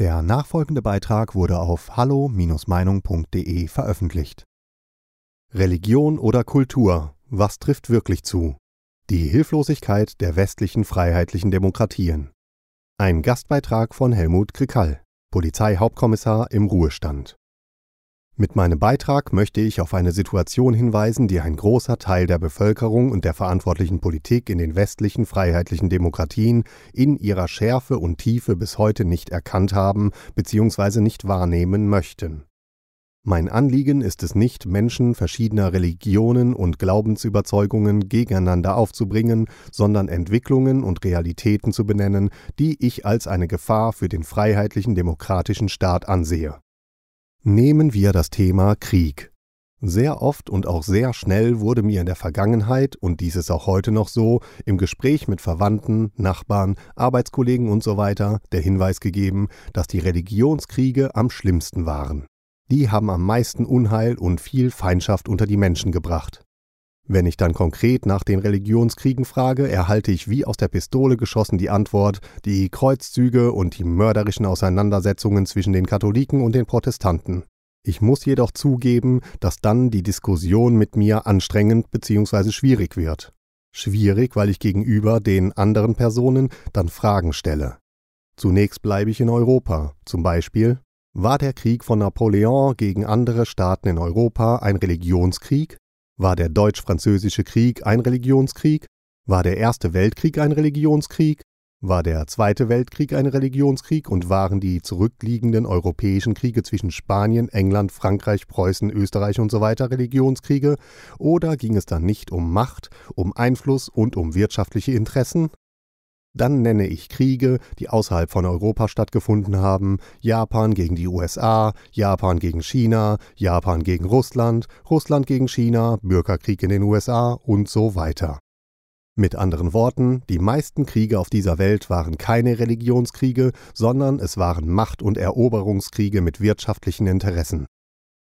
Der nachfolgende Beitrag wurde auf hallo-meinung.de veröffentlicht. Religion oder Kultur, was trifft wirklich zu? Die Hilflosigkeit der westlichen freiheitlichen Demokratien. Ein Gastbeitrag von Helmut Krikall, Polizeihauptkommissar im Ruhestand. Mit meinem Beitrag möchte ich auf eine Situation hinweisen, die ein großer Teil der Bevölkerung und der verantwortlichen Politik in den westlichen freiheitlichen Demokratien in ihrer Schärfe und Tiefe bis heute nicht erkannt haben bzw. nicht wahrnehmen möchten. Mein Anliegen ist es nicht, Menschen verschiedener Religionen und Glaubensüberzeugungen gegeneinander aufzubringen, sondern Entwicklungen und Realitäten zu benennen, die ich als eine Gefahr für den freiheitlichen demokratischen Staat ansehe. Nehmen wir das Thema Krieg. Sehr oft und auch sehr schnell wurde mir in der Vergangenheit, und dies ist auch heute noch so, im Gespräch mit Verwandten, Nachbarn, Arbeitskollegen usw. So der Hinweis gegeben, dass die Religionskriege am schlimmsten waren. Die haben am meisten Unheil und viel Feindschaft unter die Menschen gebracht. Wenn ich dann konkret nach den Religionskriegen frage, erhalte ich wie aus der Pistole geschossen die Antwort, die Kreuzzüge und die mörderischen Auseinandersetzungen zwischen den Katholiken und den Protestanten. Ich muss jedoch zugeben, dass dann die Diskussion mit mir anstrengend bzw. schwierig wird. Schwierig, weil ich gegenüber den anderen Personen dann Fragen stelle. Zunächst bleibe ich in Europa, zum Beispiel, war der Krieg von Napoleon gegen andere Staaten in Europa ein Religionskrieg? War der Deutsch-Französische Krieg ein Religionskrieg? War der Erste Weltkrieg ein Religionskrieg? War der Zweite Weltkrieg ein Religionskrieg und waren die zurückliegenden europäischen Kriege zwischen Spanien, England, Frankreich, Preußen, Österreich usw. So Religionskriege? Oder ging es dann nicht um Macht, um Einfluss und um wirtschaftliche Interessen? Dann nenne ich Kriege, die außerhalb von Europa stattgefunden haben, Japan gegen die USA, Japan gegen China, Japan gegen Russland, Russland gegen China, Bürgerkrieg in den USA und so weiter. Mit anderen Worten, die meisten Kriege auf dieser Welt waren keine Religionskriege, sondern es waren Macht- und Eroberungskriege mit wirtschaftlichen Interessen.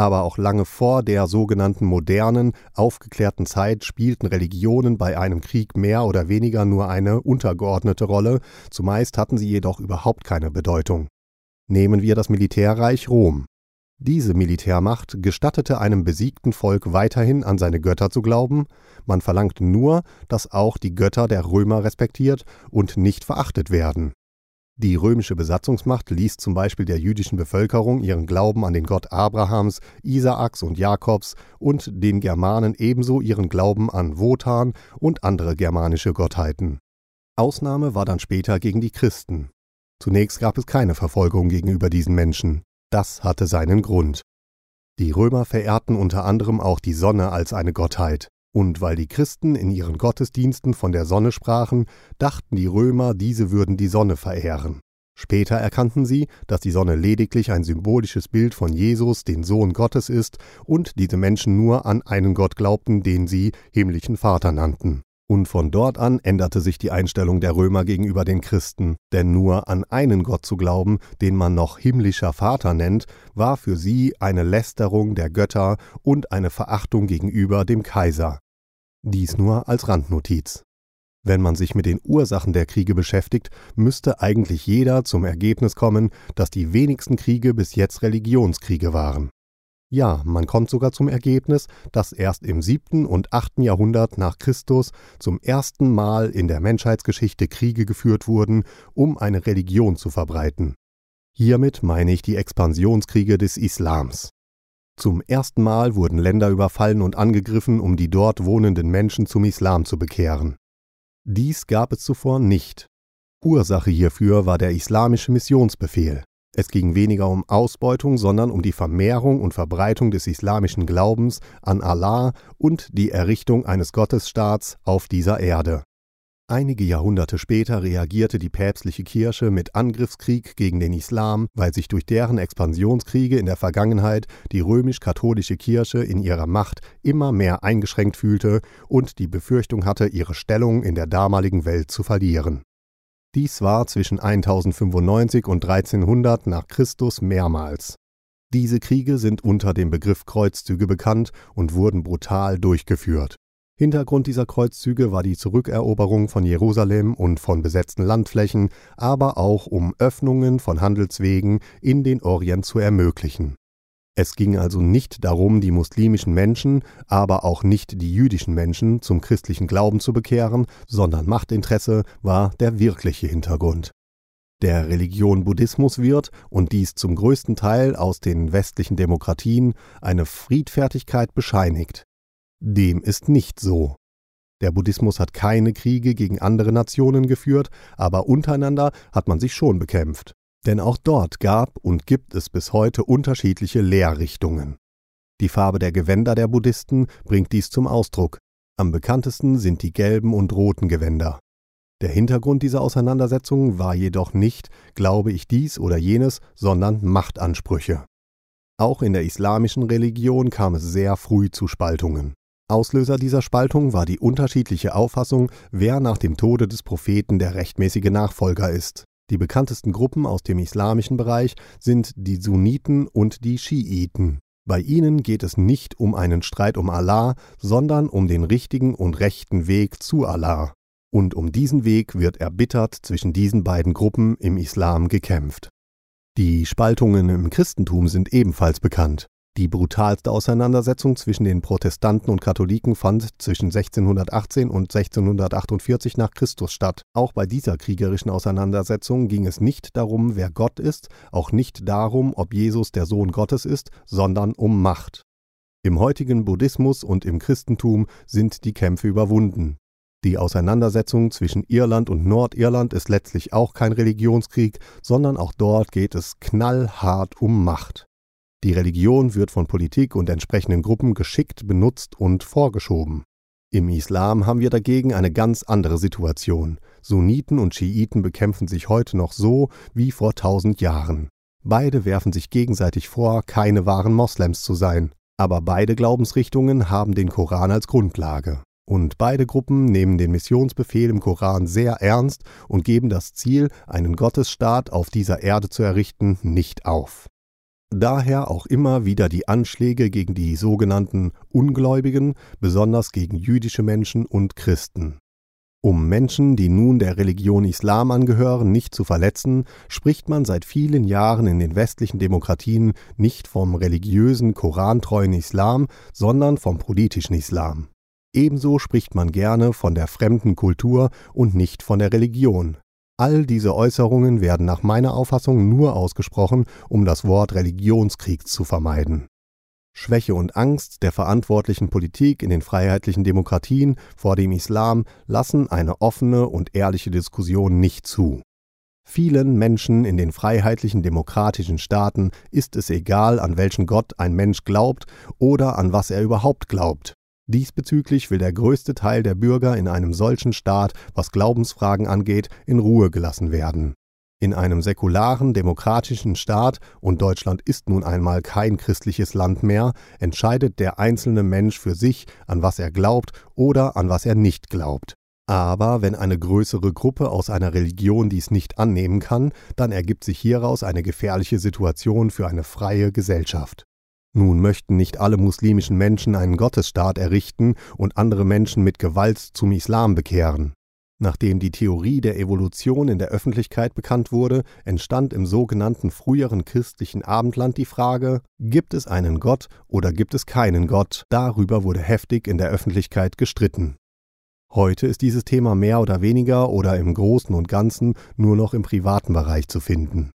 Aber auch lange vor der sogenannten modernen, aufgeklärten Zeit spielten Religionen bei einem Krieg mehr oder weniger nur eine untergeordnete Rolle, zumeist hatten sie jedoch überhaupt keine Bedeutung. Nehmen wir das Militärreich Rom. Diese Militärmacht gestattete einem besiegten Volk weiterhin an seine Götter zu glauben, man verlangte nur, dass auch die Götter der Römer respektiert und nicht verachtet werden. Die römische Besatzungsmacht ließ zum Beispiel der jüdischen Bevölkerung ihren Glauben an den Gott Abrahams, Isaaks und Jakobs und den Germanen ebenso ihren Glauben an Wotan und andere germanische Gottheiten. Ausnahme war dann später gegen die Christen. Zunächst gab es keine Verfolgung gegenüber diesen Menschen. Das hatte seinen Grund. Die Römer verehrten unter anderem auch die Sonne als eine Gottheit. Und weil die Christen in ihren Gottesdiensten von der Sonne sprachen, dachten die Römer, diese würden die Sonne verehren. Später erkannten sie, dass die Sonne lediglich ein symbolisches Bild von Jesus, den Sohn Gottes ist, und diese Menschen nur an einen Gott glaubten, den sie himmlischen Vater nannten. Und von dort an änderte sich die Einstellung der Römer gegenüber den Christen, denn nur an einen Gott zu glauben, den man noch himmlischer Vater nennt, war für sie eine Lästerung der Götter und eine Verachtung gegenüber dem Kaiser. Dies nur als Randnotiz. Wenn man sich mit den Ursachen der Kriege beschäftigt, müsste eigentlich jeder zum Ergebnis kommen, dass die wenigsten Kriege bis jetzt Religionskriege waren. Ja, man kommt sogar zum Ergebnis, dass erst im siebten und achten Jahrhundert nach Christus zum ersten Mal in der Menschheitsgeschichte Kriege geführt wurden, um eine Religion zu verbreiten. Hiermit meine ich die Expansionskriege des Islams. Zum ersten Mal wurden Länder überfallen und angegriffen, um die dort wohnenden Menschen zum Islam zu bekehren. Dies gab es zuvor nicht. Ursache hierfür war der islamische Missionsbefehl. Es ging weniger um Ausbeutung, sondern um die Vermehrung und Verbreitung des islamischen Glaubens an Allah und die Errichtung eines Gottesstaats auf dieser Erde. Einige Jahrhunderte später reagierte die päpstliche Kirche mit Angriffskrieg gegen den Islam, weil sich durch deren Expansionskriege in der Vergangenheit die römisch-katholische Kirche in ihrer Macht immer mehr eingeschränkt fühlte und die Befürchtung hatte, ihre Stellung in der damaligen Welt zu verlieren. Dies war zwischen 1095 und 1300 nach Christus mehrmals. Diese Kriege sind unter dem Begriff Kreuzzüge bekannt und wurden brutal durchgeführt. Hintergrund dieser Kreuzzüge war die Zurückeroberung von Jerusalem und von besetzten Landflächen, aber auch um Öffnungen von Handelswegen in den Orient zu ermöglichen. Es ging also nicht darum, die muslimischen Menschen, aber auch nicht die jüdischen Menschen zum christlichen Glauben zu bekehren, sondern Machtinteresse war der wirkliche Hintergrund. Der Religion Buddhismus wird, und dies zum größten Teil aus den westlichen Demokratien, eine Friedfertigkeit bescheinigt. Dem ist nicht so. Der Buddhismus hat keine Kriege gegen andere Nationen geführt, aber untereinander hat man sich schon bekämpft. Denn auch dort gab und gibt es bis heute unterschiedliche Lehrrichtungen. Die Farbe der Gewänder der Buddhisten bringt dies zum Ausdruck. Am bekanntesten sind die gelben und roten Gewänder. Der Hintergrund dieser Auseinandersetzung war jedoch nicht, glaube ich dies oder jenes, sondern Machtansprüche. Auch in der islamischen Religion kam es sehr früh zu Spaltungen. Auslöser dieser Spaltung war die unterschiedliche Auffassung, wer nach dem Tode des Propheten der rechtmäßige Nachfolger ist. Die bekanntesten Gruppen aus dem islamischen Bereich sind die Sunniten und die Schiiten. Bei ihnen geht es nicht um einen Streit um Allah, sondern um den richtigen und rechten Weg zu Allah. Und um diesen Weg wird erbittert zwischen diesen beiden Gruppen im Islam gekämpft. Die Spaltungen im Christentum sind ebenfalls bekannt. Die brutalste Auseinandersetzung zwischen den Protestanten und Katholiken fand zwischen 1618 und 1648 nach Christus statt. Auch bei dieser kriegerischen Auseinandersetzung ging es nicht darum, wer Gott ist, auch nicht darum, ob Jesus der Sohn Gottes ist, sondern um Macht. Im heutigen Buddhismus und im Christentum sind die Kämpfe überwunden. Die Auseinandersetzung zwischen Irland und Nordirland ist letztlich auch kein Religionskrieg, sondern auch dort geht es knallhart um Macht. Die Religion wird von Politik und entsprechenden Gruppen geschickt benutzt und vorgeschoben. Im Islam haben wir dagegen eine ganz andere Situation. Sunniten und Schiiten bekämpfen sich heute noch so wie vor tausend Jahren. Beide werfen sich gegenseitig vor, keine wahren Moslems zu sein. Aber beide Glaubensrichtungen haben den Koran als Grundlage. Und beide Gruppen nehmen den Missionsbefehl im Koran sehr ernst und geben das Ziel, einen Gottesstaat auf dieser Erde zu errichten, nicht auf. Daher auch immer wieder die Anschläge gegen die sogenannten Ungläubigen, besonders gegen jüdische Menschen und Christen. Um Menschen, die nun der Religion Islam angehören, nicht zu verletzen, spricht man seit vielen Jahren in den westlichen Demokratien nicht vom religiösen, korantreuen Islam, sondern vom politischen Islam. Ebenso spricht man gerne von der fremden Kultur und nicht von der Religion. All diese Äußerungen werden nach meiner Auffassung nur ausgesprochen, um das Wort Religionskrieg zu vermeiden. Schwäche und Angst der verantwortlichen Politik in den freiheitlichen Demokratien vor dem Islam lassen eine offene und ehrliche Diskussion nicht zu. Vielen Menschen in den freiheitlichen demokratischen Staaten ist es egal, an welchen Gott ein Mensch glaubt oder an was er überhaupt glaubt. Diesbezüglich will der größte Teil der Bürger in einem solchen Staat, was Glaubensfragen angeht, in Ruhe gelassen werden. In einem säkularen, demokratischen Staat, und Deutschland ist nun einmal kein christliches Land mehr, entscheidet der einzelne Mensch für sich, an was er glaubt oder an was er nicht glaubt. Aber wenn eine größere Gruppe aus einer Religion dies nicht annehmen kann, dann ergibt sich hieraus eine gefährliche Situation für eine freie Gesellschaft. Nun möchten nicht alle muslimischen Menschen einen Gottesstaat errichten und andere Menschen mit Gewalt zum Islam bekehren. Nachdem die Theorie der Evolution in der Öffentlichkeit bekannt wurde, entstand im sogenannten früheren christlichen Abendland die Frage, gibt es einen Gott oder gibt es keinen Gott? Darüber wurde heftig in der Öffentlichkeit gestritten. Heute ist dieses Thema mehr oder weniger oder im Großen und Ganzen nur noch im privaten Bereich zu finden.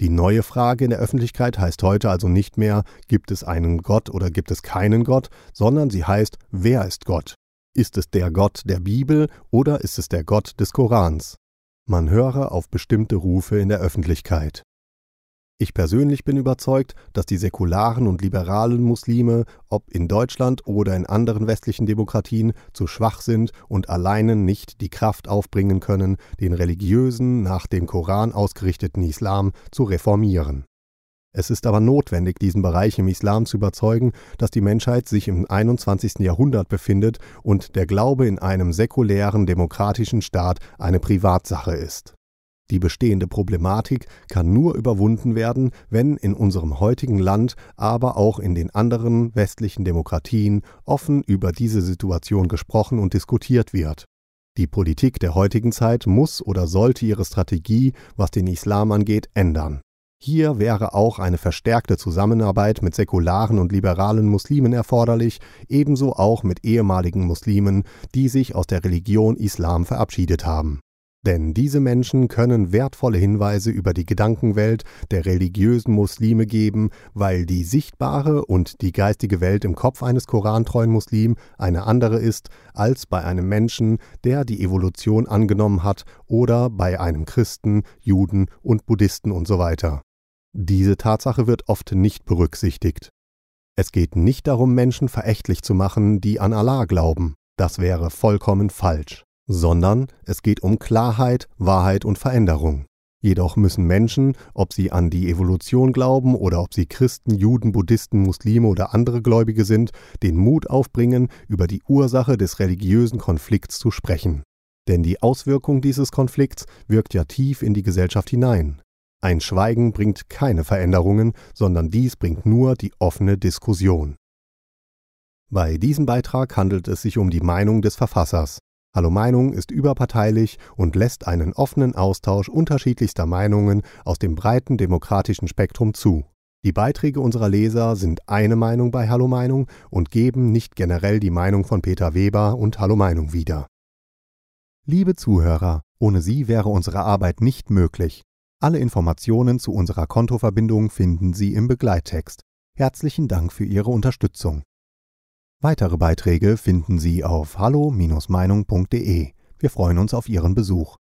Die neue Frage in der Öffentlichkeit heißt heute also nicht mehr, gibt es einen Gott oder gibt es keinen Gott, sondern sie heißt, wer ist Gott? Ist es der Gott der Bibel oder ist es der Gott des Korans? Man höre auf bestimmte Rufe in der Öffentlichkeit. Ich persönlich bin überzeugt, dass die säkularen und liberalen Muslime, ob in Deutschland oder in anderen westlichen Demokratien, zu schwach sind und alleine nicht die Kraft aufbringen können, den religiösen, nach dem Koran ausgerichteten Islam zu reformieren. Es ist aber notwendig, diesen Bereich im Islam zu überzeugen, dass die Menschheit sich im 21. Jahrhundert befindet und der Glaube in einem säkulären, demokratischen Staat eine Privatsache ist. Die bestehende Problematik kann nur überwunden werden, wenn in unserem heutigen Land, aber auch in den anderen westlichen Demokratien offen über diese Situation gesprochen und diskutiert wird. Die Politik der heutigen Zeit muss oder sollte ihre Strategie, was den Islam angeht, ändern. Hier wäre auch eine verstärkte Zusammenarbeit mit säkularen und liberalen Muslimen erforderlich, ebenso auch mit ehemaligen Muslimen, die sich aus der Religion Islam verabschiedet haben. Denn diese Menschen können wertvolle Hinweise über die Gedankenwelt der religiösen Muslime geben, weil die sichtbare und die geistige Welt im Kopf eines korantreuen Muslim eine andere ist als bei einem Menschen, der die Evolution angenommen hat oder bei einem Christen, Juden und Buddhisten und so weiter. Diese Tatsache wird oft nicht berücksichtigt. Es geht nicht darum, Menschen verächtlich zu machen, die an Allah glauben. Das wäre vollkommen falsch sondern es geht um Klarheit, Wahrheit und Veränderung. Jedoch müssen Menschen, ob sie an die Evolution glauben oder ob sie Christen, Juden, Buddhisten, Muslime oder andere Gläubige sind, den Mut aufbringen, über die Ursache des religiösen Konflikts zu sprechen. Denn die Auswirkung dieses Konflikts wirkt ja tief in die Gesellschaft hinein. Ein Schweigen bringt keine Veränderungen, sondern dies bringt nur die offene Diskussion. Bei diesem Beitrag handelt es sich um die Meinung des Verfassers. Hallo Meinung ist überparteilich und lässt einen offenen Austausch unterschiedlichster Meinungen aus dem breiten demokratischen Spektrum zu. Die Beiträge unserer Leser sind eine Meinung bei Hallo Meinung und geben nicht generell die Meinung von Peter Weber und Hallo Meinung wieder. Liebe Zuhörer, ohne Sie wäre unsere Arbeit nicht möglich. Alle Informationen zu unserer Kontoverbindung finden Sie im Begleittext. Herzlichen Dank für Ihre Unterstützung. Weitere Beiträge finden Sie auf hallo-meinung.de. Wir freuen uns auf Ihren Besuch.